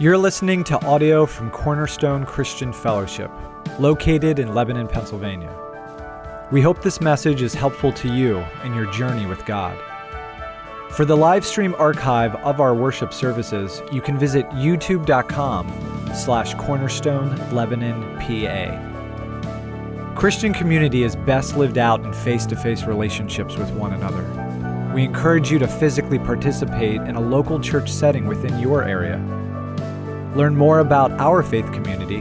You're listening to audio from Cornerstone Christian Fellowship, located in Lebanon, Pennsylvania. We hope this message is helpful to you in your journey with God. For the live stream archive of our worship services, you can visit youtube.com slash cornerstone Lebanon PA. Christian community is best lived out in face-to-face relationships with one another. We encourage you to physically participate in a local church setting within your area. Learn more about our faith community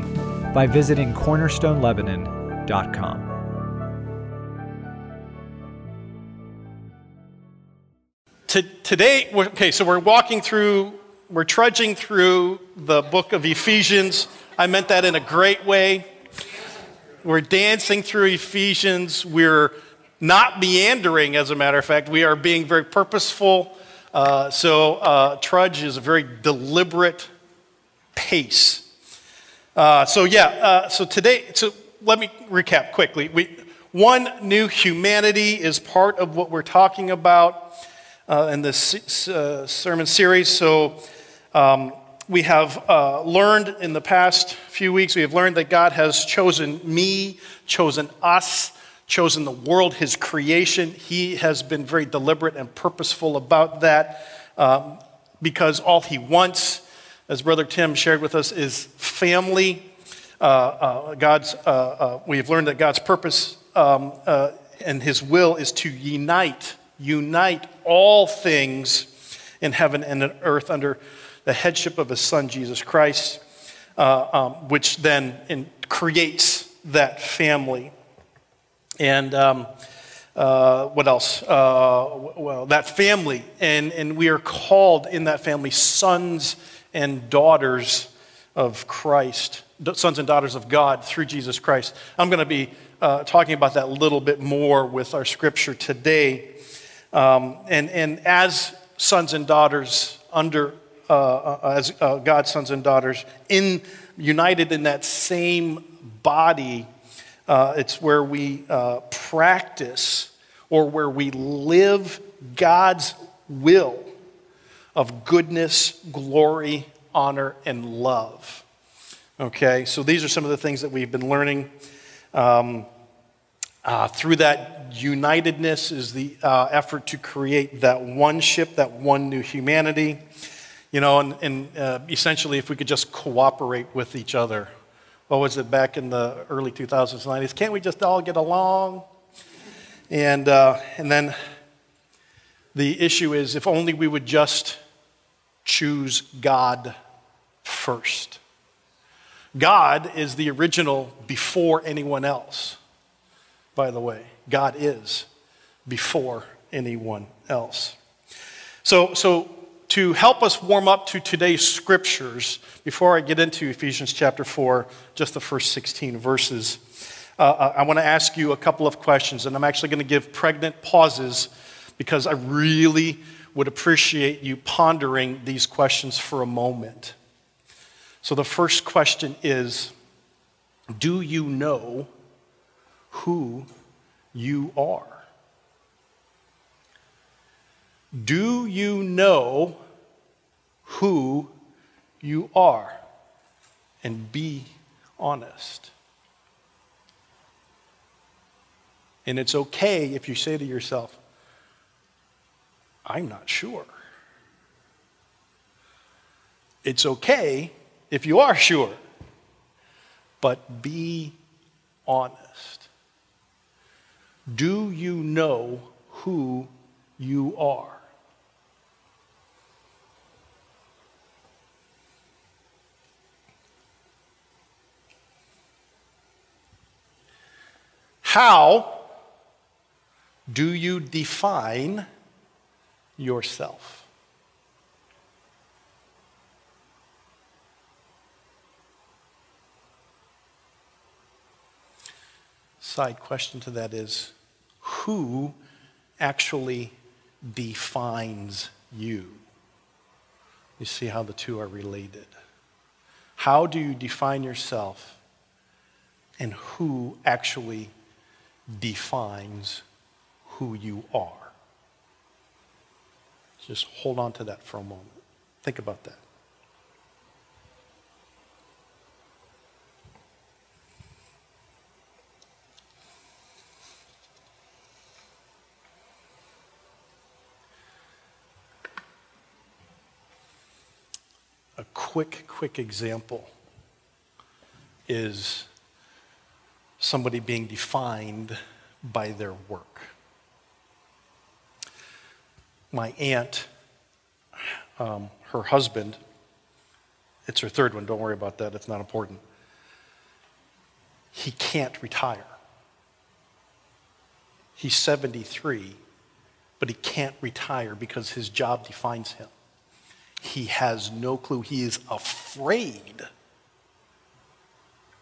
by visiting cornerstonelebanon.com. today, okay, so we're walking through, we're trudging through the book of Ephesians. I meant that in a great way. We're dancing through Ephesians. We're not meandering, as a matter of fact. We are being very purposeful. Uh, so, uh, trudge is a very deliberate pace. Uh, so, yeah, uh, so today, so let me recap quickly. We, one new humanity is part of what we're talking about uh, in this uh, sermon series. So, um, we have uh, learned in the past few weeks, we have learned that God has chosen me, chosen us, chosen the world, his creation. He has been very deliberate and purposeful about that um, because all he wants, as Brother Tim shared with us, is family. Uh, uh, God's, uh, uh, we have learned that God's purpose um, uh, and his will is to unite, unite all things in heaven and on earth under the headship of his son, Jesus Christ, uh, um, which then in, creates that family. And um, uh, what else? Uh, well, that family. And, and we are called in that family sons and daughters of Christ, sons and daughters of God through Jesus Christ. I'm going to be uh, talking about that a little bit more with our scripture today. Um, and, and as sons and daughters under uh, uh, as uh, God's sons and daughters, in, united in that same body. Uh, it's where we uh, practice or where we live God's will of goodness, glory, honor, and love. Okay, so these are some of the things that we've been learning. Um, uh, through that unitedness is the uh, effort to create that one ship, that one new humanity. You know, and, and uh, essentially, if we could just cooperate with each other. What was it back in the early 2000s, 90s? Can't we just all get along? And, uh, and then the issue is if only we would just choose God first. God is the original before anyone else, by the way. God is before anyone else. So, so to help us warm up to today's scriptures, before I get into Ephesians chapter 4, just the first 16 verses, uh, uh I want to ask you a couple of questions. And I'm actually going to give pregnant pauses because I really would appreciate you pondering these questions for a moment. So the first question is Do you know who you are? Do you know who you are and be honest. And it's okay if you say to yourself, I'm not sure. It's okay if you are sure, but be honest. Do you know who you are? How do you define yourself? Side question to that is who actually defines you? You see how the two are related. How do you define yourself, and who actually defines who you are. Just hold on to that for a moment. Think about that. A quick, quick example is somebody being defined by their work. My aunt, um, her husband, it's her third one, don't worry about that, it's not important. He can't retire. He's 73, but he can't retire because his job defines him. He has no clue. He is afraid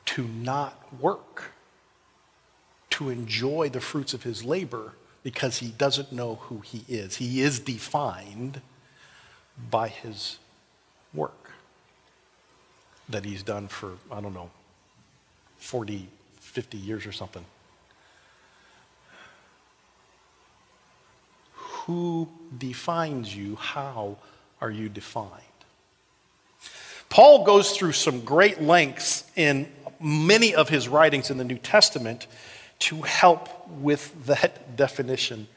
to not work, to enjoy the fruits of his labor because he doesn't know who he is. He is defined by his work that he's done for, I don't know, 40, 50 years or something. Who defines you? How are you defined? Paul goes through some great lengths in many of his writings in the New Testament to help with that definition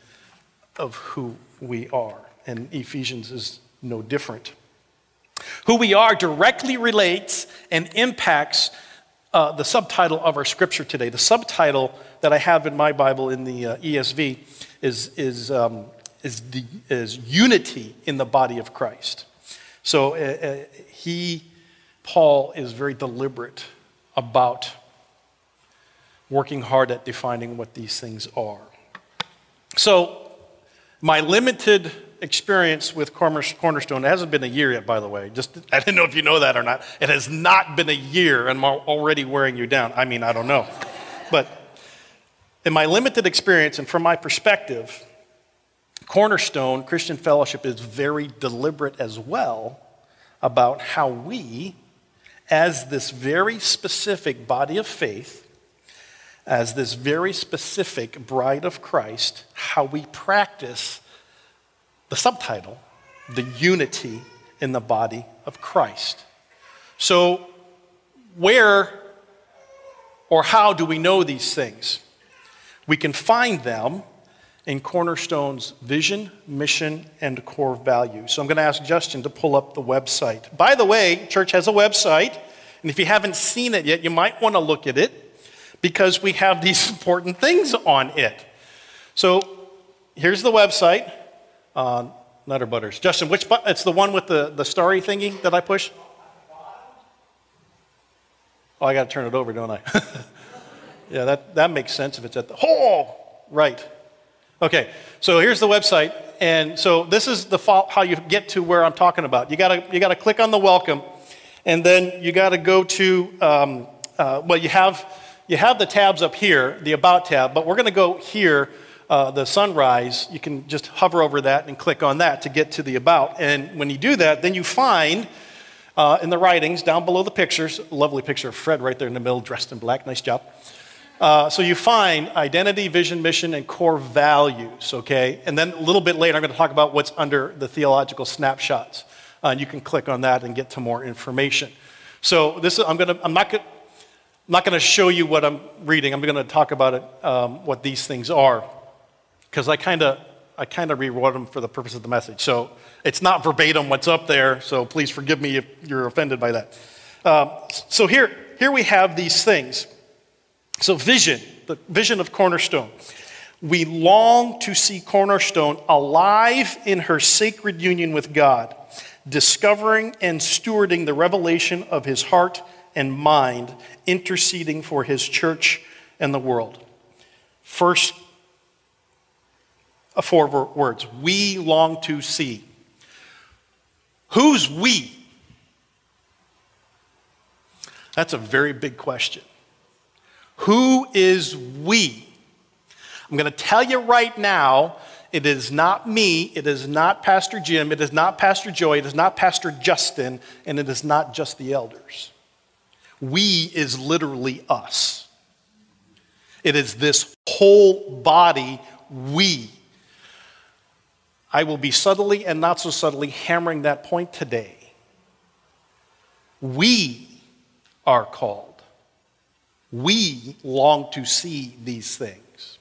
of who we are. And Ephesians is no different. Who we are directly relates and impacts uh, the subtitle of our scripture today. The subtitle that I have in my Bible in the uh, ESV is, is um, is, the, is unity in the body of Christ. So uh, uh, he, Paul, is very deliberate about working hard at defining what these things are. So, my limited experience with Cornerstone, it hasn't been a year yet, by the way. Just, I didn't know if you know that or not. It has not been a year, and I'm already wearing you down. I mean, I don't know. But in my limited experience, and from my perspective, Cornerstone Christian Fellowship is very deliberate as well about how we, as this very specific body of faith, as this very specific bride of Christ, how we practice the subtitle, the unity in the body of Christ. So, where or how do we know these things? We can find them in Cornerstone's vision, mission, and core values. So I'm going to ask Justin to pull up the website. By the way, church has a website, and if you haven't seen it yet, you might want to look at it because we have these important things on it. So here's the website. Uh, Nutter Butters. Justin, which button? It's the one with the, the starry thingy that I push? Oh, I got to turn it over, don't I? yeah, that, that makes sense if it's at the. Oh, right. Okay, so here's the website. And so this is the how you get to where I'm talking about. You gotta, you gotta click on the welcome, and then you gotta go to, um, uh, well, you have, you have the tabs up here, the About tab, but we're gonna go here, uh, the sunrise. You can just hover over that and click on that to get to the About. And when you do that, then you find uh, in the writings down below the pictures, lovely picture of Fred right there in the middle, dressed in black, nice job. Uh, so you find identity, vision, mission, and core values, okay? And then a little bit later, I'm going to talk about what's under the theological snapshots. Uh, you can click on that and get to more information. So this is, I'm, going to, I'm not going to, I'm not going to show you what I'm reading. I'm going to talk about it, um, what these things are, because I kind of I kind of rewrote them for the purpose of the message. So it's not verbatim what's up there. So please forgive me if you're offended by that. Um, so here here we have these things. So, vision, the vision of Cornerstone. We long to see Cornerstone alive in her sacred union with God, discovering and stewarding the revelation of his heart and mind, interceding for his church and the world. First, four words we long to see. Who's we? That's a very big question. Who is we? I'm going to tell you right now, it is not me, it is not Pastor Jim, it is not Pastor Joy, it is not Pastor Justin, and it is not just the elders. We is literally us. It is this whole body, we. I will be subtly and not so subtly hammering that point today. We are called. We long to see these things.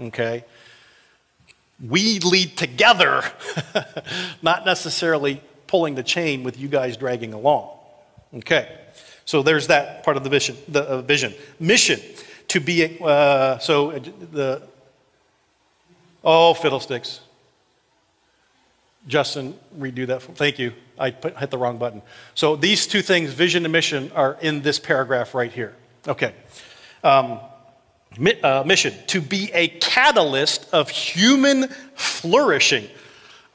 Okay? We lead together, not necessarily pulling the chain with you guys dragging along. Okay. So there's that part of the vision. The uh, vision. Mission to be uh, so uh, the oh fiddlesticks. Justin, redo that. Thank you. I put, hit the wrong button. So these two things, vision and mission, are in this paragraph right here. Okay. Um, mi- uh, mission to be a catalyst of human flourishing.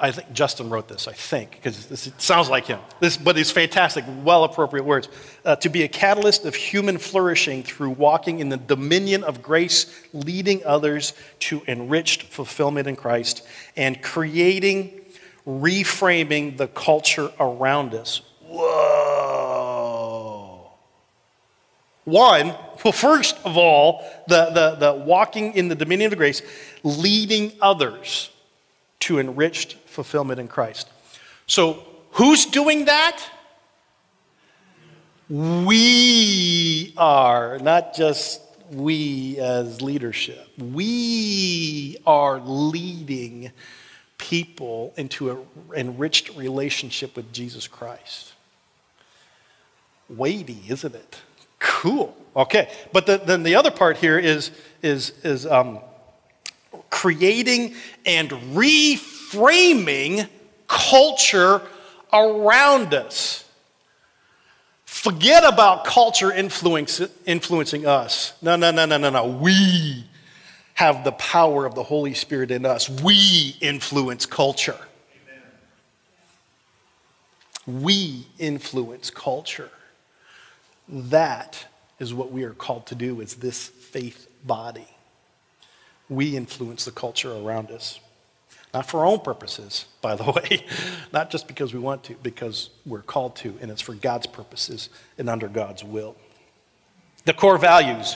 I think Justin wrote this, I think, because it sounds like him. This, but it's fantastic, well appropriate words. Uh, to be a catalyst of human flourishing through walking in the dominion of grace, leading others to enriched fulfillment in Christ, and creating, reframing the culture around us. Whoa. One, well, first of all, the, the, the walking in the dominion of grace, leading others to enriched fulfillment in Christ. So, who's doing that? We are, not just we as leadership. We are leading people into an enriched relationship with Jesus Christ. Weighty, isn't it? Cool. Okay, but the, then the other part here is is is um, creating and reframing culture around us. Forget about culture influencing us. No, no, no, no, no, no. We have the power of the Holy Spirit in us. We influence culture. Amen. We influence culture. That is what we are called to do as this faith body we influence the culture around us. Not for our own purposes, by the way, not just because we want to, because we're called to, and it's for God's purposes and under God's will. The core values,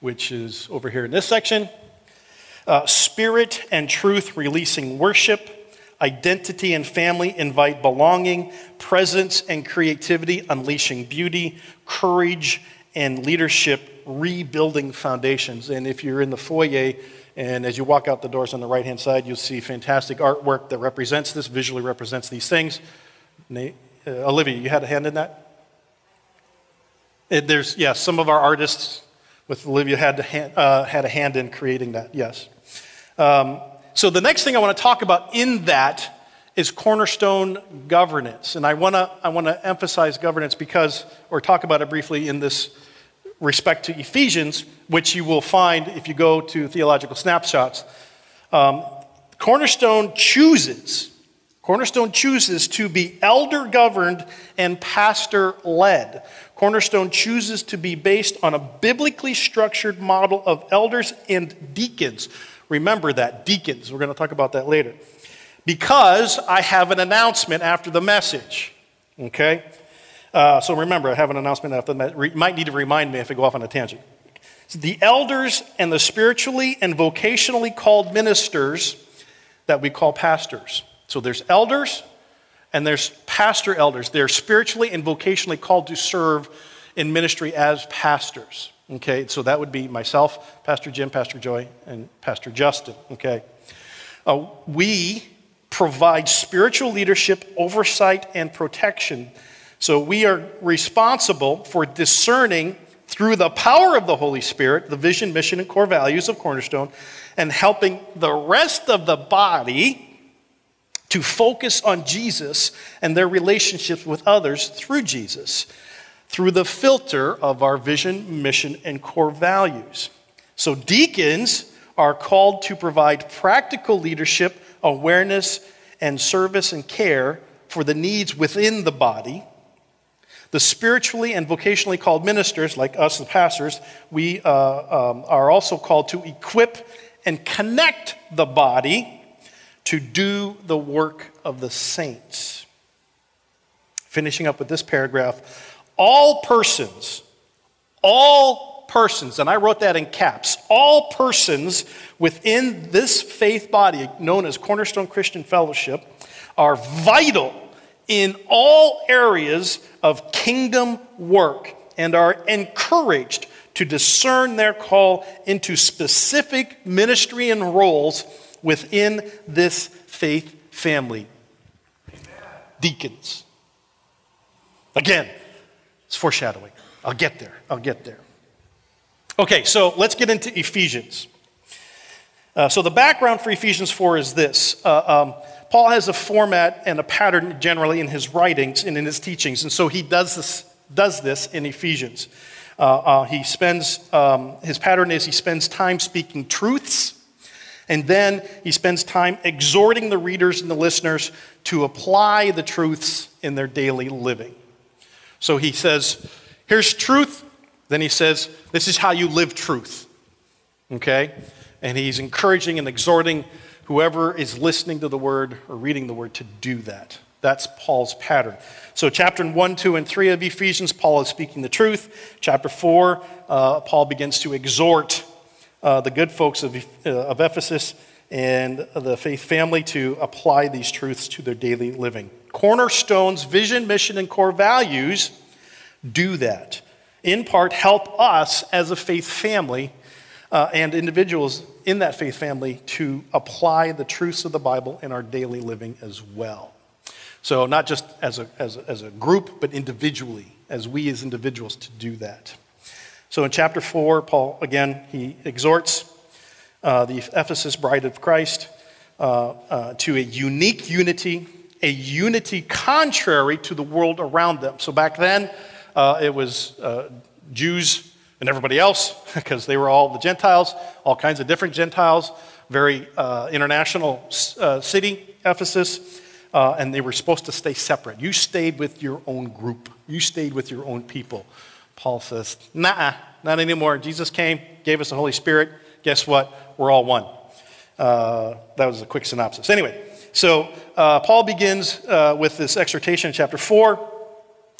which is over here in this section uh, spirit and truth releasing worship, identity and family invite belonging, presence and creativity unleashing beauty, courage and leadership rebuilding foundations. And if you're in the foyer, and as you walk out the doors on the right hand side, you'll see fantastic artwork that represents this, visually represents these things. Nate, uh, Olivia, you had a hand in that? It, there's, yeah, some of our artists with Olivia had, hand, uh, had a hand in creating that, yes. Um, so the next thing I want to talk about in that is cornerstone governance. And I want to I want to emphasize governance because, or talk about it briefly in this respect to Ephesians, which you will find if you go to theological snapshots. Um, Cornerstone chooses, Cornerstone chooses to be elder governed and pastor led. Cornerstone chooses to be based on a biblically structured model of elders and deacons. Remember that, deacons. We're going to talk about that later. Because I have an announcement after the message. Okay? Uh, so remember, I have an announcement after that. You might need to remind me if I go off on a tangent. The elders and the spiritually and vocationally called ministers that we call pastors. So there's elders and there's pastor elders. They're spiritually and vocationally called to serve in ministry as pastors. Okay, so that would be myself, Pastor Jim, Pastor Joy, and Pastor Justin. Okay, uh, we provide spiritual leadership, oversight, and protection so we are responsible for discerning through the power of the Holy Spirit the vision, mission, and core values of Cornerstone and helping the rest of the body to focus on Jesus and their relationships with others through Jesus, through the filter of our vision, mission, and core values. So deacons are called to provide practical leadership, awareness, and service and care for the needs within the body the spiritually and vocationally called ministers, like us, the pastors, we uh, um, are also called to equip and connect the body to do the work of the saints. Finishing up with this paragraph all persons, all persons, and I wrote that in caps, all persons within this faith body known as Cornerstone Christian Fellowship are vital in all areas of kingdom work and are encouraged to discern their call into specific ministry and roles within this faith family. deacons. Again, it's foreshadowing. I'll get there. I'll get there. Okay, so let's get into Ephesians. Uh, so the background for Ephesians 4 is this. Uh, um, Paul has a format and a pattern generally in his writings and in his teachings, and so he does this, does this in Ephesians. Uh, uh he spends, um, his pattern is he spends time speaking truths, and then he spends time exhorting the readers and the listeners to apply the truths in their daily living. So he says, Here's truth. Then he says, This is how you live truth. Okay? And he's encouraging and exhorting whoever is listening to the word or reading the word to do that. That's Paul's pattern. So, chapter 1, 2, and 3 of Ephesians, Paul is speaking the truth. Chapter 4, uh, Paul begins to exhort uh, the good folks of, uh, of Ephesus and the faith family to apply these truths to their daily living. Cornerstone's vision, mission, and core values do that. In part, help us as a faith family uh, and individuals in that faith family to apply the truths of the Bible in our daily living as well. So, not just as a, as a, as a group, but individually, as we as individuals to do that. So, in chapter 4, Paul, again, he exhorts uh, the Ephesus bride of Christ uh, uh, to a unique unity, a unity contrary to the world around them. So, back then, uh, it was uh, Jews and everybody else, because they were all the Gentiles, all kinds of different Gentiles, very uh, international uh, city, Ephesus, uh, and they were supposed to stay separate. You stayed with your own group, you stayed with your own people. Paul says, nah, not anymore. Jesus came, gave us the Holy Spirit. Guess what? We're all one. Uh, that was a quick synopsis. Anyway, so uh, Paul begins uh, with this exhortation in chapter 4.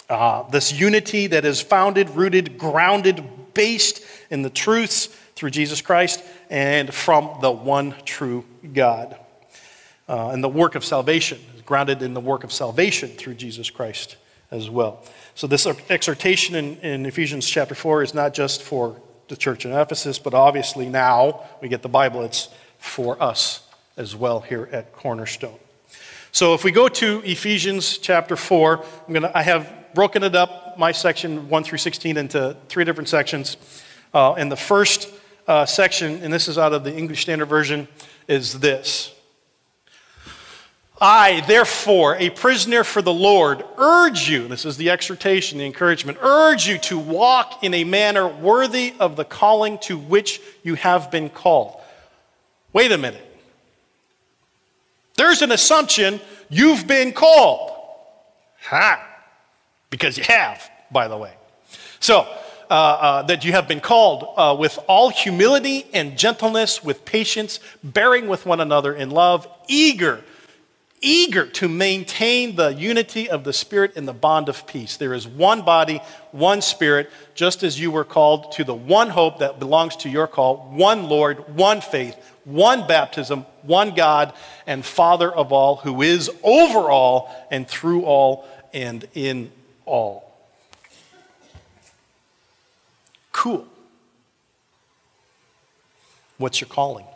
Uh, this unity that is founded, rooted, grounded, based in the truths through Jesus Christ and from the one true God. Uh, and the work of salvation is grounded in the work of salvation through Jesus Christ as well. So, this exhortation in, in Ephesians chapter 4 is not just for the church in Ephesus, but obviously now we get the Bible, it's for us as well here at Cornerstone. So, if we go to Ephesians chapter 4, I'm gonna, I have broken it up, my section 1 through 16, into three different sections. Uh, and the first uh, section, and this is out of the English Standard Version, is this I, therefore, a prisoner for the Lord, urge you, this is the exhortation, the encouragement, urge you to walk in a manner worthy of the calling to which you have been called. Wait a minute. There's an assumption you've been called. Ha! Because you have, by the way. So, uh, uh, that you have been called uh, with all humility and gentleness, with patience, bearing with one another in love, eager, eager to maintain the unity of the Spirit in the bond of peace. There is one body, one Spirit, just as you were called to the one hope that belongs to your call, one Lord, one faith, one baptism, one God, and Father of all, who is over all and through all and in all. Cool. What's your calling?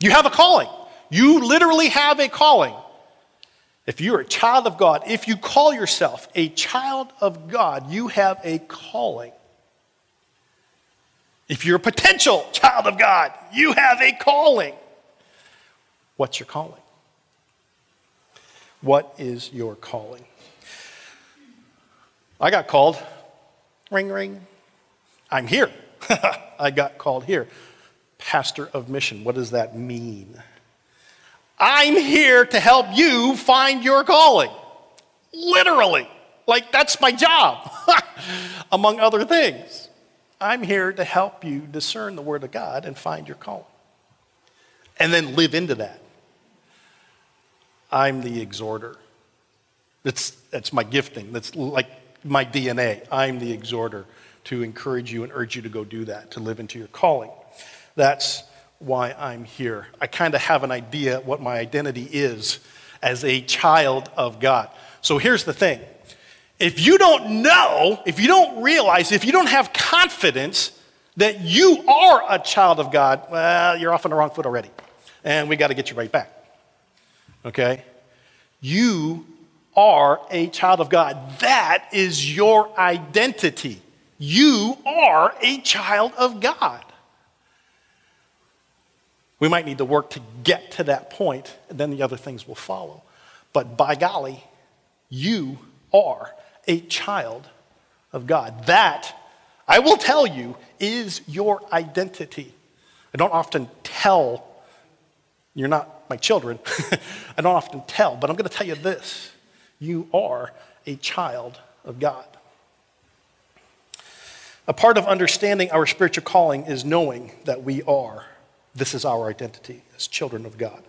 You have a calling. You literally have a calling. If you're a child of God, if you call yourself a child of God, you have a calling. If you're a potential child of God, you have a calling. What's your calling? What is your calling? I got called. Ring, ring. I'm here. I got called here. Pastor of mission. What does that mean? I'm here to help you find your calling. Literally. Like, that's my job, among other things. I'm here to help you discern the Word of God and find your calling. And then live into that. I'm the exhorter. That's, that's my gifting. That's like my DNA. I'm the exhorter to encourage you and urge you to go do that, to live into your calling. That's why I'm here. I kind of have an idea what my identity is as a child of God. So here's the thing if you don't know, if you don't realize, if you don't have confidence that you are a child of God, well, you're off on the wrong foot already. And we got to get you right back. Okay? You are a child of God. That is your identity. You are a child of God. We might need to work to get to that point, and then the other things will follow. But by golly, you are a child of God. That, I will tell you, is your identity. I don't often tell, you're not my children, I don't often tell, but I'm going to tell you this you are a child of God. A part of understanding our spiritual calling is knowing that we are, this is our identity as children of God.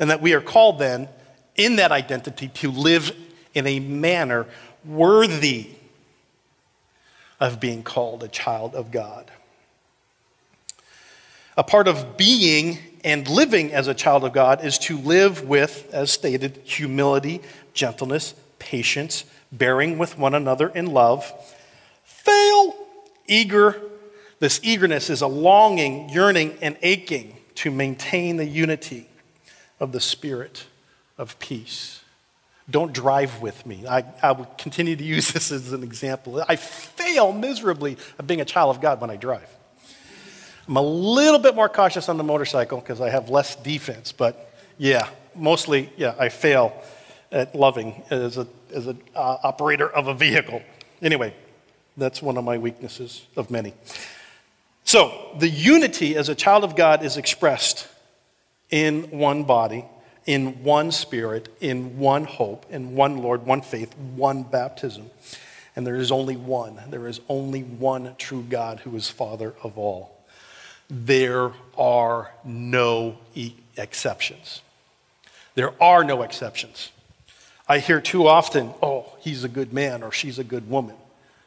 And that we are called then, in that identity, to live in a manner worthy of being called a child of God. A part of being and living as a child of God is to live with, as stated, humility, gentleness, patience, bearing with one another in love. Fail, eager. This eagerness is a longing, yearning, and aching to maintain the unity of the spirit of peace. Don't drive with me. I, I will continue to use this as an example. I fail miserably of being a child of God when I drive. I'm a little bit more cautious on the motorcycle because I have less defense, but yeah, mostly, yeah, I fail at loving as an as a, uh, operator of a vehicle. Anyway, that's one of my weaknesses of many. So, the unity as a child of God is expressed in one body, in one spirit, in one hope, in one Lord, one faith, one baptism. And there is only one. There is only one true God who is Father of all. There are no exceptions. There are no exceptions. I hear too often, oh, he's a good man or she's a good woman.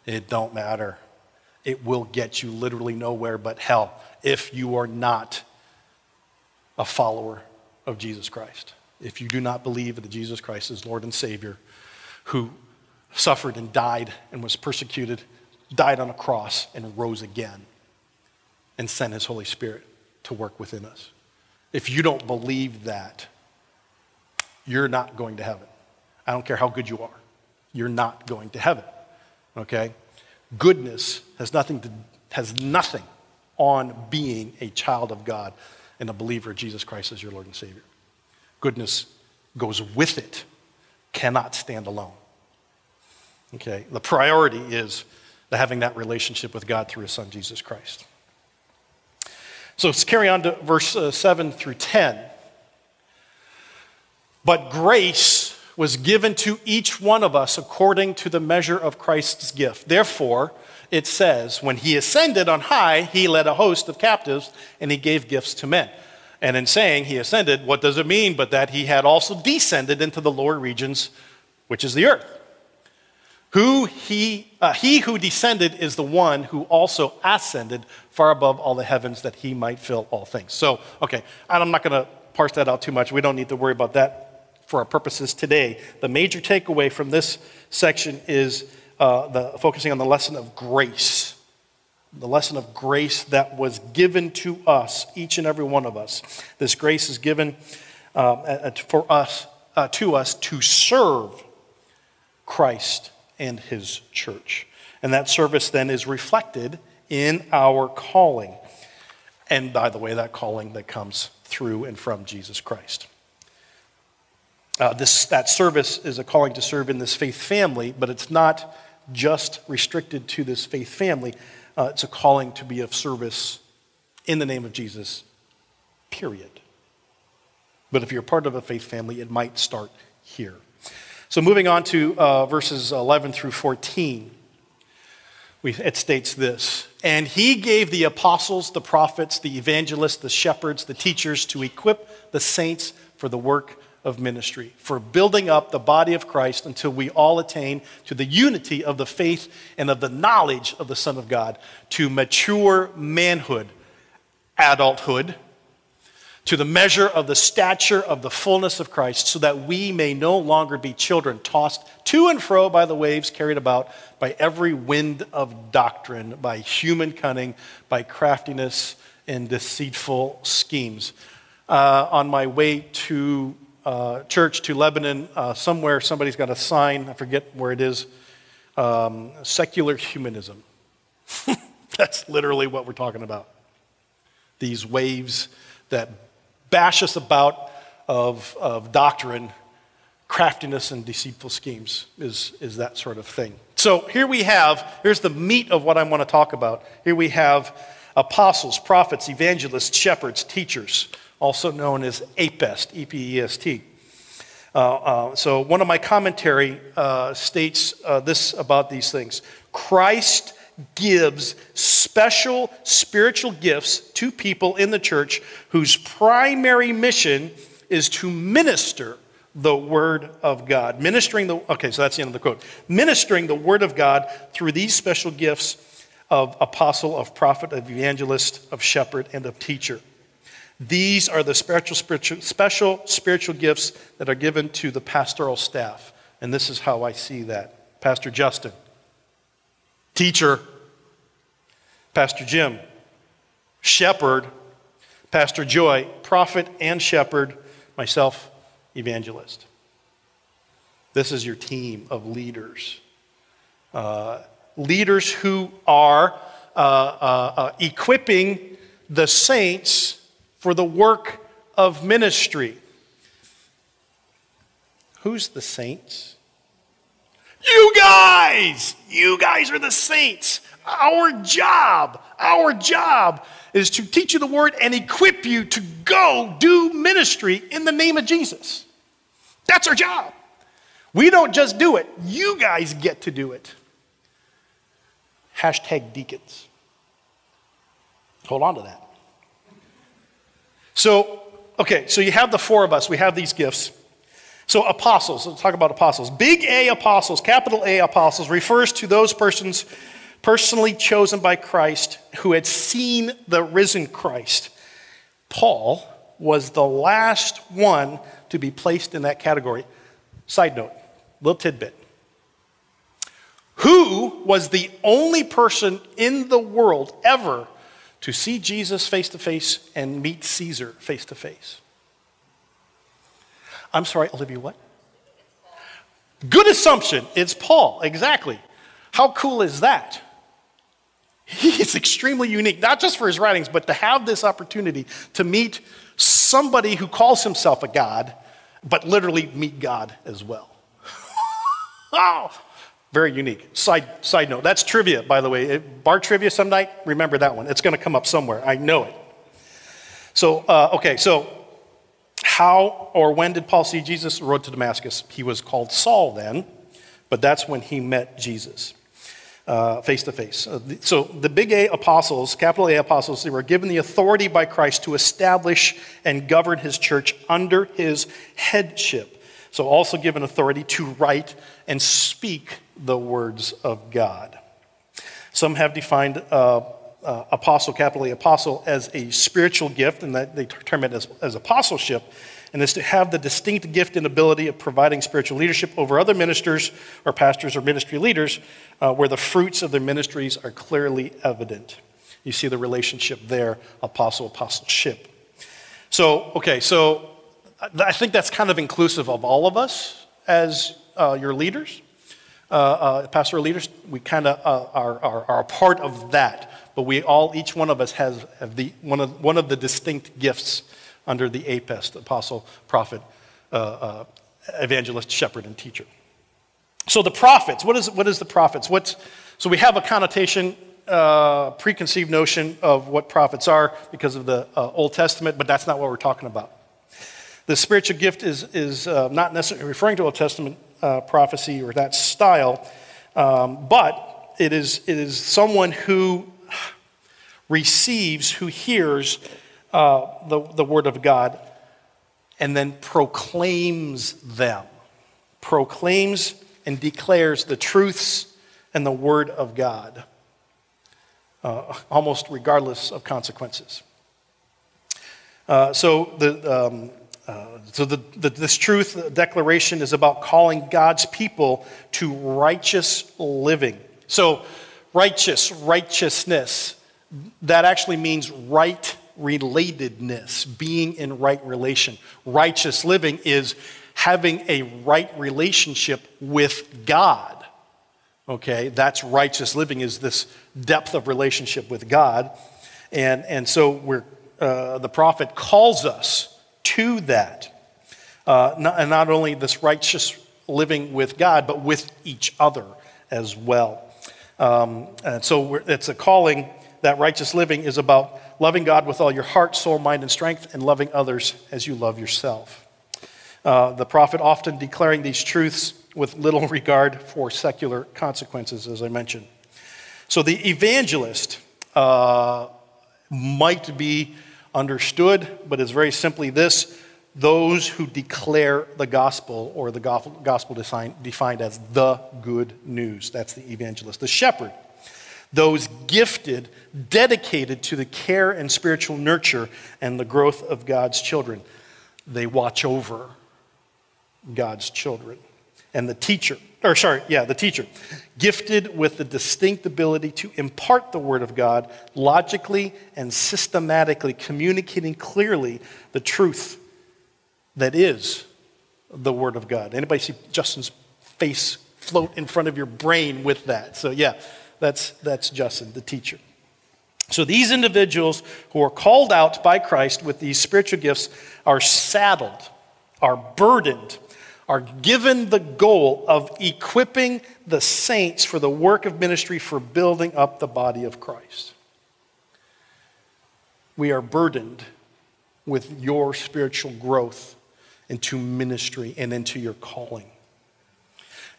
It don't matter. It will get you literally nowhere but hell if you are not a follower of Jesus Christ. If you do not believe that Jesus Christ is Lord and Savior, who suffered and died and was persecuted, died on a cross and rose again and sent his Holy Spirit to work within us. If you don't believe that, you're not going to heaven. I don't care how good you are. You're not going to heaven. Okay? Goodness has nothing to has nothing on being a child of God and a believer of Jesus Christ as your Lord and Savior. Goodness goes with it, cannot stand alone. Okay? The priority is having that relationship with God through his son Jesus Christ. So let's carry on to verse uh, 7 through 10. But grace was given to each one of us according to the measure of Christ's gift. Therefore, it says, when he ascended on high, he led a host of captives and he gave gifts to men. And in saying he ascended, what does it mean but that he had also descended into the lower regions, which is the earth? Who he, uh, he who descended is the one who also ascended far above all the heavens that he might fill all things. So, okay, I'm not going to parse that out too much. We don't need to worry about that for our purposes today. The major takeaway from this section is uh, the, focusing on the lesson of grace. The lesson of grace that was given to us, each and every one of us. This grace is given uh, for us, uh, to us to serve Christ and his church. And that service then is reflected in our calling. And by the way, that calling that comes through and from Jesus Christ. Uh, this, that service is a calling to serve in this faith family, but it's not just restricted to this faith family. Uh, it's a calling to be of service in the name of Jesus, period. But if you're part of a faith family, it might start here. So, moving on to uh, verses 11 through 14, we, it states this And he gave the apostles, the prophets, the evangelists, the shepherds, the teachers to equip the saints for the work of ministry, for building up the body of Christ until we all attain to the unity of the faith and of the knowledge of the Son of God, to mature manhood, adulthood, to the measure of the stature of the fullness of Christ, so that we may no longer be children tossed to and fro by the waves, carried about by every wind of doctrine, by human cunning, by craftiness and deceitful schemes. Uh, on my way to uh, church to Lebanon, uh, somewhere somebody's got a sign, I forget where it is, um, secular humanism. That's literally what we're talking about. These waves that bash us about of, of doctrine, craftiness, and deceitful schemes is, is that sort of thing. So here we have, here's the meat of what I want to talk about. Here we have apostles, prophets, evangelists, shepherds, teachers, also known as APEST, E P E S T. Uh, uh, so one of my commentary uh, states uh, this about these things Christ gives special spiritual gifts to people in the church whose primary mission is to minister the word of God. Ministering the, okay, so that's the end of the quote. Ministering the word of God through these special gifts of apostle, of prophet, of evangelist, of shepherd, and of teacher. These are the spiritual, spiritual, special spiritual gifts that are given to the pastoral staff. And this is how I see that. Pastor Justin, teacher, Pastor Jim, shepherd, Pastor Joy, prophet and shepherd, myself, evangelist. This is your team of leaders. Uh, leaders who are uh, uh, uh equipping the saints for the work of ministry. Who's the saints? You guys! You guys are the saints. Our job, our job is to teach you the word and equip you to go do ministry in the name of Jesus. That's our job. We don't just do it, you guys get to do it. Hashtag deacons. Hold on to that. So, okay, so you have the four of us, we have these gifts. So, apostles, let's talk about apostles. Big A apostles, capital A apostles, refers to those persons personally chosen by Christ who had seen the risen Christ. Paul was the last one to be placed in that category. Side note, little tidbit. Who was the only person in the world ever to see Jesus face to face and meet Caesar face to face. I'm sorry, Olivia, what? Good assumption. It's Paul, exactly. How cool is that? He's extremely unique, not just for his writings, but to have this opportunity to meet somebody who calls himself a God, but literally meet God as well. oh, very unique. Side, side note, that's trivia, by the way. Bar trivia some night, remember that one. It's going to come up somewhere. I know it. So, uh, okay, so how or when did Paul see Jesus? Road to Damascus. He was called Saul then, but that's when he met Jesus face to face. So the big A apostles, capital A apostles, they were given the authority by Christ to establish and govern his church under his headship. So also given authority to write and speak the words of God. Some have defined uh, uh, apostle, capital A apostle, as a spiritual gift, and that they term it as, as apostleship, and is to have the distinct gift and ability of providing spiritual leadership over other ministers or pastors or ministry leaders, uh, where the fruits of their ministries are clearly evident. You see the relationship there, apostle, apostleship. So, okay, so I think that's kind of inclusive of all of us as uh, your leaders uh, uh, pastoral leaders, we kind of uh, are, are, are, a part of that. But we all, each one of us has the, one, of, one of the distinct gifts under the APEST, apostle, prophet, uh, uh, evangelist, shepherd, and teacher. So the prophets, what is, what is the prophets? What's, so we have a connotation, uh, preconceived notion of what prophets are because of the Old Testament, but that's not what we're talking about. The spiritual gift is, is not necessarily referring to Old Testament uh, prophecy or that style, um, but it is, it is someone who receives, who hears uh, the, the word of God and then proclaims them, proclaims and declares the truths and the word of God, uh, almost regardless of consequences. Uh, so the, um, uh, so, the, the, this truth declaration is about calling God's people to righteous living. So, righteous, righteousness, that actually means right relatedness, being in right relation. Righteous living is having a right relationship with God. Okay, that's righteous living, is this depth of relationship with God. And, and so we're, uh, the prophet calls us to that. Uh, not, and not only this righteous living with God, but with each other as well. Um, and so it's a calling that righteous living is about loving God with all your heart, soul, mind, and strength, and loving others as you love yourself. Uh, the prophet often declaring these truths with little regard for secular consequences, as I mentioned. So the evangelist uh, might be understood, but is very simply this those who declare the gospel, or the gospel defined as the good news. That's the evangelist. The shepherd, those gifted, dedicated to the care and spiritual nurture and the growth of God's children. They watch over God's children. And the teacher, or sorry, yeah, the teacher, gifted with the distinct ability to impart the Word of God logically and systematically, communicating clearly the truth that is the Word of God. Anybody see Justin's face float in front of your brain with that? So, yeah, that's, that's Justin, the teacher. So, these individuals who are called out by Christ with these spiritual gifts are saddled, are burdened, are given the goal of equipping the saints for the work of ministry for building up the body of Christ. We are burdened with your spiritual growth into ministry and into your calling.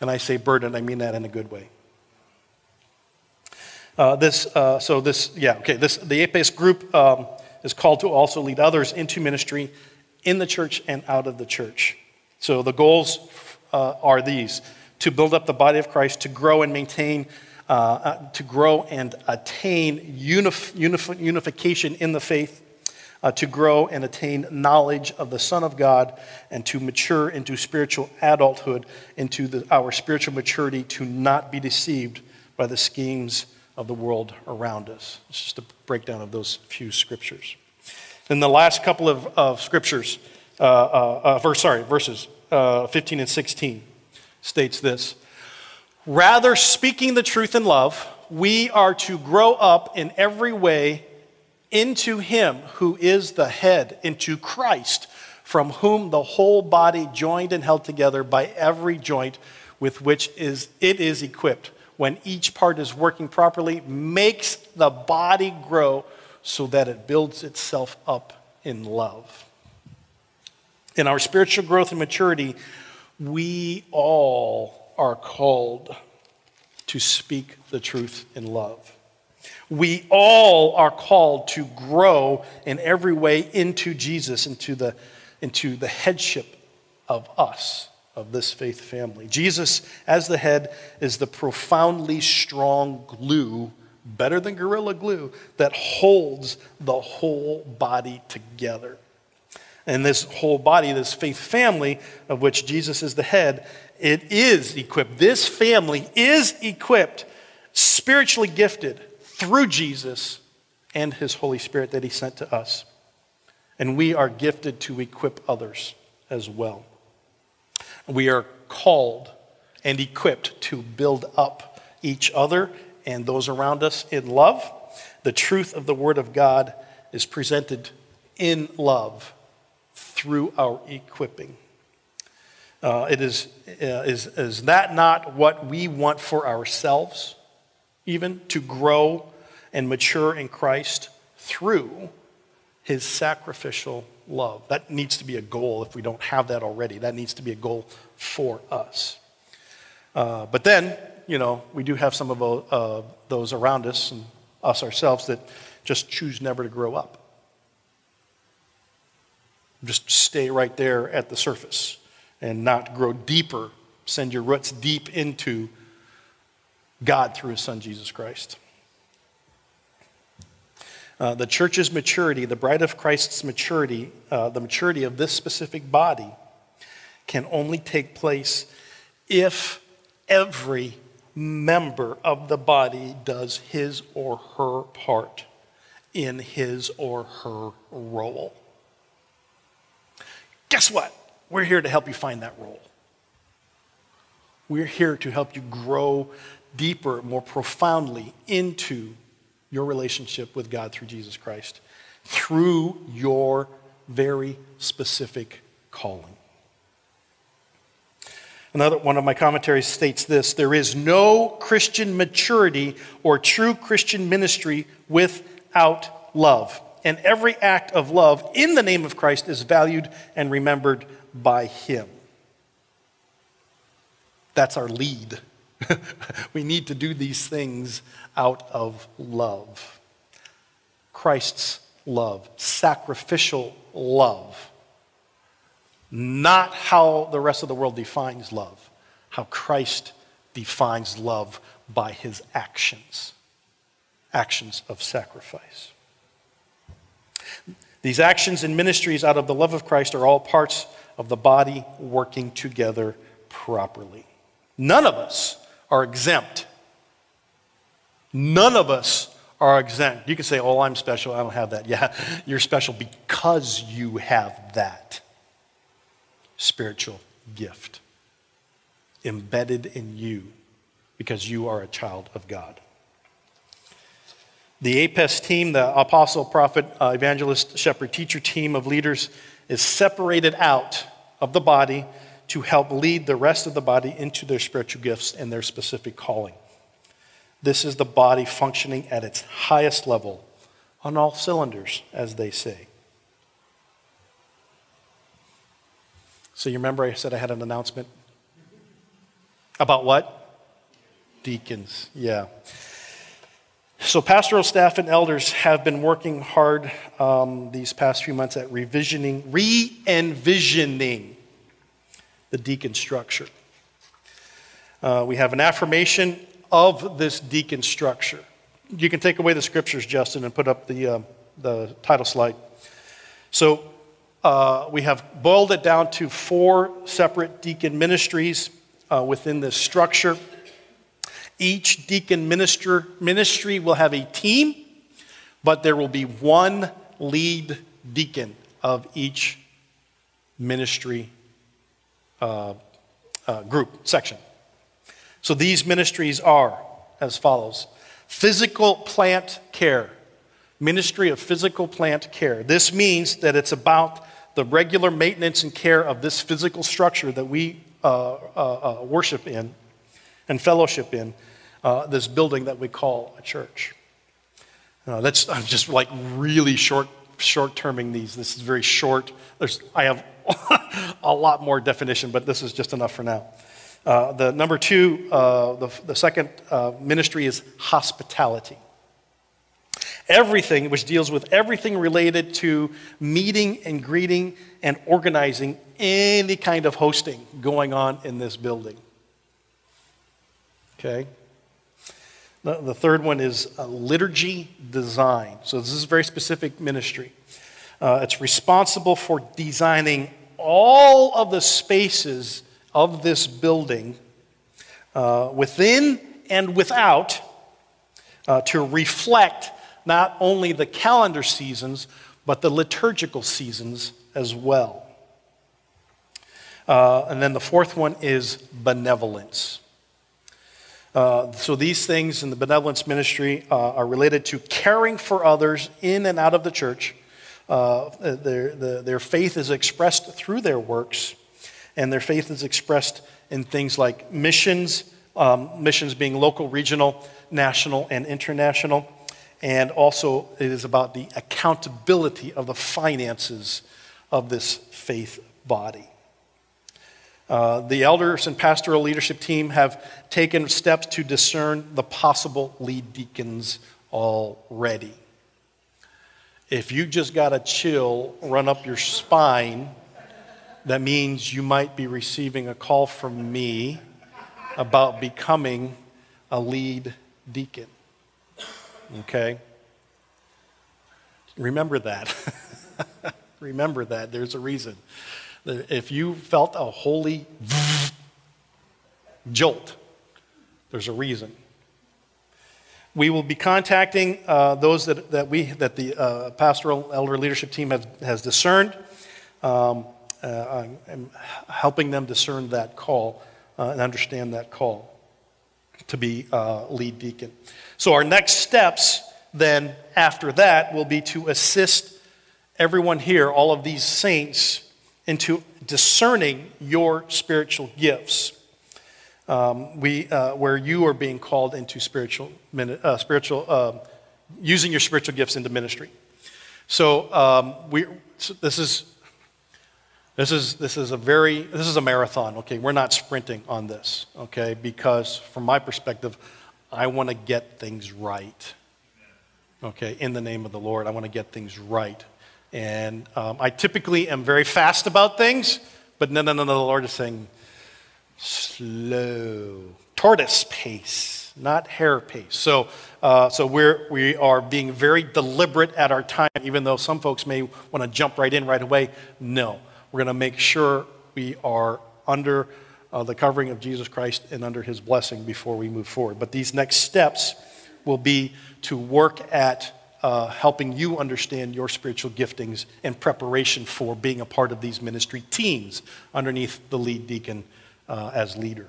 And I say burden, I mean that in a good way. Uh, this, uh, so this, yeah, okay, this, the APS group um, is called to also lead others into ministry in the church and out of the church. So the goals uh, are these to build up the body of Christ, to grow and maintain, uh, uh, to grow and attain unif- unif- unification in the faith, uh, to grow and attain knowledge of the Son of God, and to mature into spiritual adulthood, into the, our spiritual maturity, to not be deceived by the schemes of the world around us. It's just a breakdown of those few scriptures. Then the last couple of, of scriptures, uh, uh, uh verse, sorry, verses uh, 15 and 16 states this Rather, speaking the truth in love, we are to grow up in every way into Him who is the head, into Christ, from whom the whole body, joined and held together by every joint with which is, it is equipped, when each part is working properly, makes the body grow so that it builds itself up in love. In our spiritual growth and maturity, we all are called to speak the truth in love. We all are called to grow in every way into Jesus, into the, into the headship of us, of this faith family. Jesus, as the head, is the profoundly strong glue, better than Gorilla Glue, that holds the whole body together. And this whole body, this faith family of which Jesus is the head, it is equipped. This family is equipped, spiritually gifted through Jesus and his Holy Spirit that he sent to us. And we are gifted to equip others as well. We are called and equipped to build up each other and those around us in love. The truth of the Word of God is presented in love through our equipping. Uh, it is, uh, is, is that not what we want for ourselves? even to grow and mature in Christ through his sacrificial love. That needs to be a goal if we don't have that already. That needs to be a goal for us. Uh, but then, you know, we do have some of uh, those around us and us ourselves that just choose never to grow up. Just stay right there at the surface and not grow deeper, send your roots deep into God through his son Jesus Christ. Uh, the church's maturity, the bride of Christ's maturity, uh, the maturity of this specific body can only take place if every member of the body does his or her part in his or her role. Guess what? We're here to help you find that role. We're here to help you grow deeper, more profoundly into your relationship with God through Jesus Christ, through your very specific calling. Another one of my commentaries states this there is no Christian maturity or true Christian ministry without love. And every act of love in the name of Christ is valued and remembered by Him. That's our lead. we need to do these things out of love. Christ's love, sacrificial love. Not how the rest of the world defines love, how Christ defines love by his actions, actions of sacrifice. These actions and ministries out of the love of Christ are all parts of the body working together properly. None of us are exempt. None of us are exempt. You can say, Oh, I'm special. I don't have that. Yeah, you're special because you have that spiritual gift embedded in you because you are a child of God. The APES team, the apostle, prophet, uh, evangelist, shepherd, teacher team of leaders, is separated out of the body to help lead the rest of the body into their spiritual gifts and their specific calling. This is the body functioning at its highest level on all cylinders, as they say. So, you remember I said I had an announcement? About what? Deacons, yeah. So, pastoral staff and elders have been working hard um, these past few months at revisioning, re envisioning the deacon structure. Uh, we have an affirmation of this deacon structure. You can take away the scriptures, Justin, and put up the, uh, the title slide. So uh, we have boiled it down to four separate deacon ministries uh, within this structure. Each deacon minister, ministry will have a team, but there will be one lead deacon of each ministry uh, uh, group, section. So these ministries are as follows physical plant care, ministry of physical plant care. This means that it's about the regular maintenance and care of this physical structure that we uh, uh, uh worship in and fellowship in, uh, this building that we call a church. That's I'm just like really short short terming these. This is very short. There's, I have a lot more definition, but this is just enough for now. Uh, the number two, uh, the, the second uh, ministry is hospitality. Everything which deals with everything related to meeting and greeting and organizing any kind of hosting going on in this building. Okay? The, the third one is liturgy design. So, this is a very specific ministry. Uh, it's responsible for designing all of the spaces of this building uh, within and without uh, to reflect not only the calendar seasons, but the liturgical seasons as well. Uh, and then the fourth one is benevolence. Uh, so these things in the benevolence ministry uh, are related to caring for others in and out of the church uh, their, the, their faith is expressed through their works, and their faith is expressed in things like missions, um, missions being local, regional, national, and international. And also, it is about the accountability of the finances of this faith body. Uh, the elders and pastoral leadership team have taken steps to discern the possible lead deacons already. If you just got a chill run up your spine, that means you might be receiving a call from me about becoming a lead deacon. Okay? Remember that. Remember that. There's a reason. If you felt a holy jolt, there's a reason. We will be contacting uh, those that, that, we, that the uh, pastoral elder leadership team have, has discerned. Um, uh, I'm helping them discern that call uh, and understand that call to be uh, lead deacon. So, our next steps then after that will be to assist everyone here, all of these saints, into discerning your spiritual gifts. Um, we, uh, where you are being called into spiritual, uh, spiritual uh, using your spiritual gifts into ministry. So, um, we, so this is this is, this is a very, this is a marathon, okay? We're not sprinting on this, okay? Because from my perspective, I want to get things right, okay? In the name of the Lord, I want to get things right. And um, I typically am very fast about things, but no, no, no, no, the Lord is saying, slow, tortoise pace, not hare pace. So, uh, so we're, we are being very deliberate at our time, even though some folks may want to jump right in right away. No. We're going to make sure we are under uh, the covering of Jesus Christ and under his blessing before we move forward. But these next steps will be to work at uh, helping you understand your spiritual giftings in preparation for being a part of these ministry teams underneath the lead deacon uh, as leader.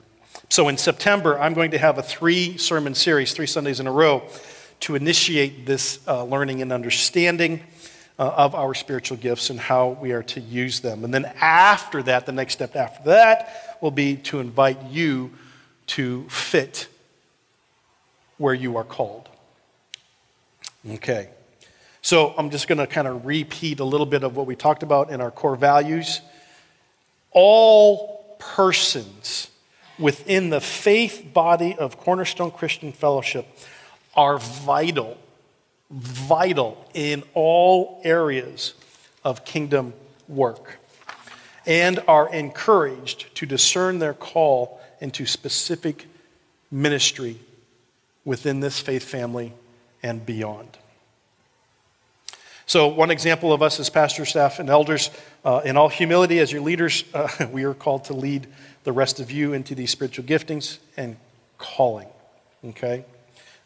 So in September, I'm going to have a three sermon series, three Sundays in a row, to initiate this uh, learning and understanding uh, of our spiritual gifts and how we are to use them. And then after that, the next step after that will be to invite you to fit where you are called. Okay. So I'm just going to kind of repeat a little bit of what we talked about in our core values. All persons within the faith body of Cornerstone Christian Fellowship are vital vital in all areas of kingdom work and are encouraged to discern their call into specific ministry within this faith family and beyond. So, one example of us as pastor, staff, and elders, uh, in all humility, as your leaders, uh, we are called to lead the rest of you into these spiritual giftings and calling. Okay?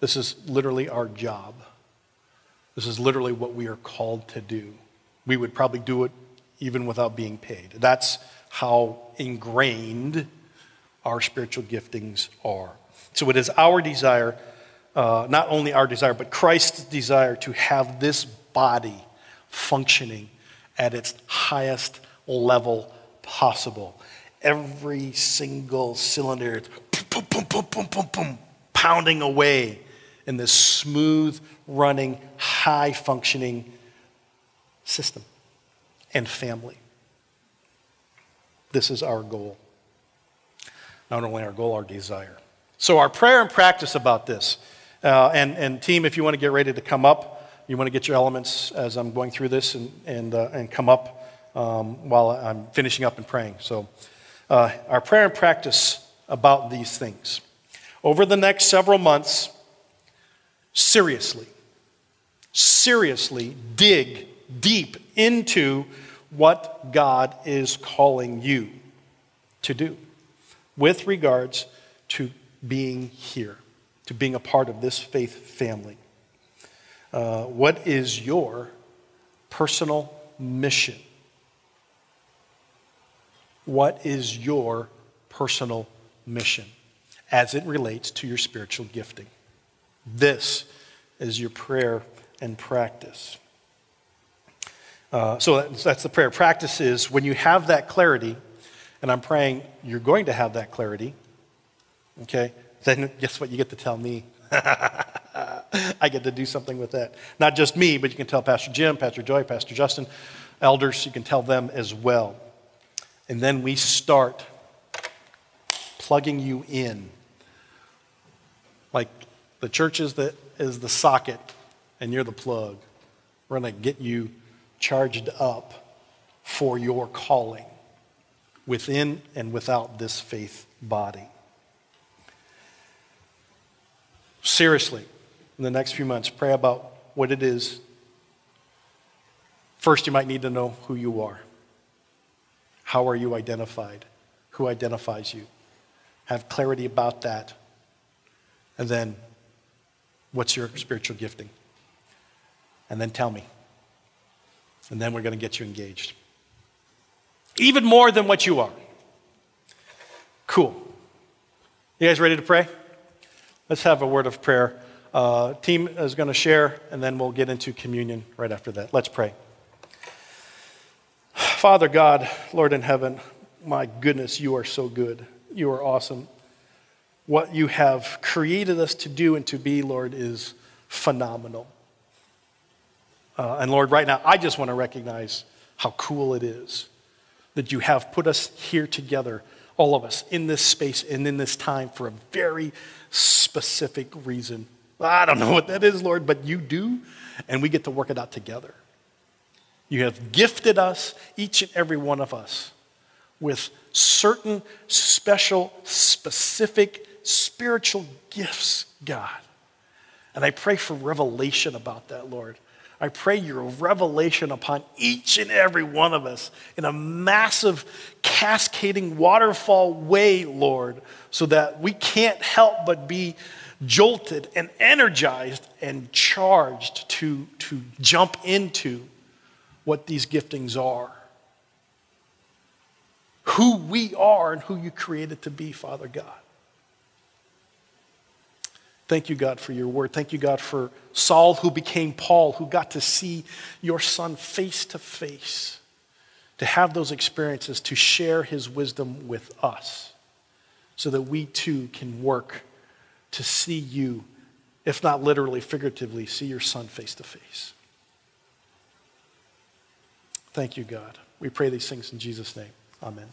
This is literally our job. This is literally what we are called to do. We would probably do it even without being paid. That's how ingrained our spiritual giftings are. So it is our desire, uh, not only our desire, but Christ's desire to have this body functioning at its highest level possible. Every single cylinder, boom, boom, boom, pounding away in this smooth running, high functioning system and family. This is our goal. Not only our goal, our desire. So, our prayer and practice about this, uh, and, and team, if you want to get ready to come up, you want to get your elements as I'm going through this and, and, uh, and come up um, while I'm finishing up and praying. So, uh, our prayer and practice about these things. Over the next several months, seriously, seriously dig deep into what God is calling you to do with regards to being here, to being a part of this faith family. Uh, what is your personal mission? What is your personal mission as it relates to your spiritual gifting? This is your prayer and practice. Uh, so that's, that's the prayer. Practice is when you have that clarity, and I'm praying you're going to have that clarity, okay? Then guess what? You get to tell me. I get to do something with that. Not just me, but you can tell Pastor Jim, Pastor Joy, Pastor Justin, elders, you can tell them as well. And then we start plugging you in. Like the church is the, is the socket and you're the plug. We're going to get you charged up for your calling within and without this faith body. Seriously, in the next few months, pray about what it is. First, you might need to know who you are. How are you identified? Who identifies you? Have clarity about that. And then What's your spiritual gifting? And then tell me. And then we're going to get you engaged. Even more than what you are. Cool. You guys ready to pray? Let's have a word of prayer. Uh, team is going to share, and then we'll get into communion right after that. Let's pray. Father God, Lord in heaven, my goodness, you are so good. You are awesome. What you have created us to do and to be, Lord, is phenomenal. Uh, and Lord, right now, I just want to recognize how cool it is that you have put us here together, all of us, in this space and in this time for a very specific reason. I don't know what that is, Lord, but you do, and we get to work it out together. You have gifted us, each and every one of us, with certain special, specific spiritual gifts, God. And I pray for revelation about that, Lord. I pray your revelation upon each and every one of us in a massive, cascading waterfall way, Lord, so that we can't help but be jolted and energized and charged to, to jump into what these giftings are. Who we are and who you created to be, Father God. Thank you, God, for your word. Thank you, God, for Saul, who became Paul, who got to see your son face to face, to have those experiences, to share his wisdom with us, so that we too can work to see you, if not literally, figuratively, see your son face to face. Thank you, God. We pray these things in Jesus' name. Amen.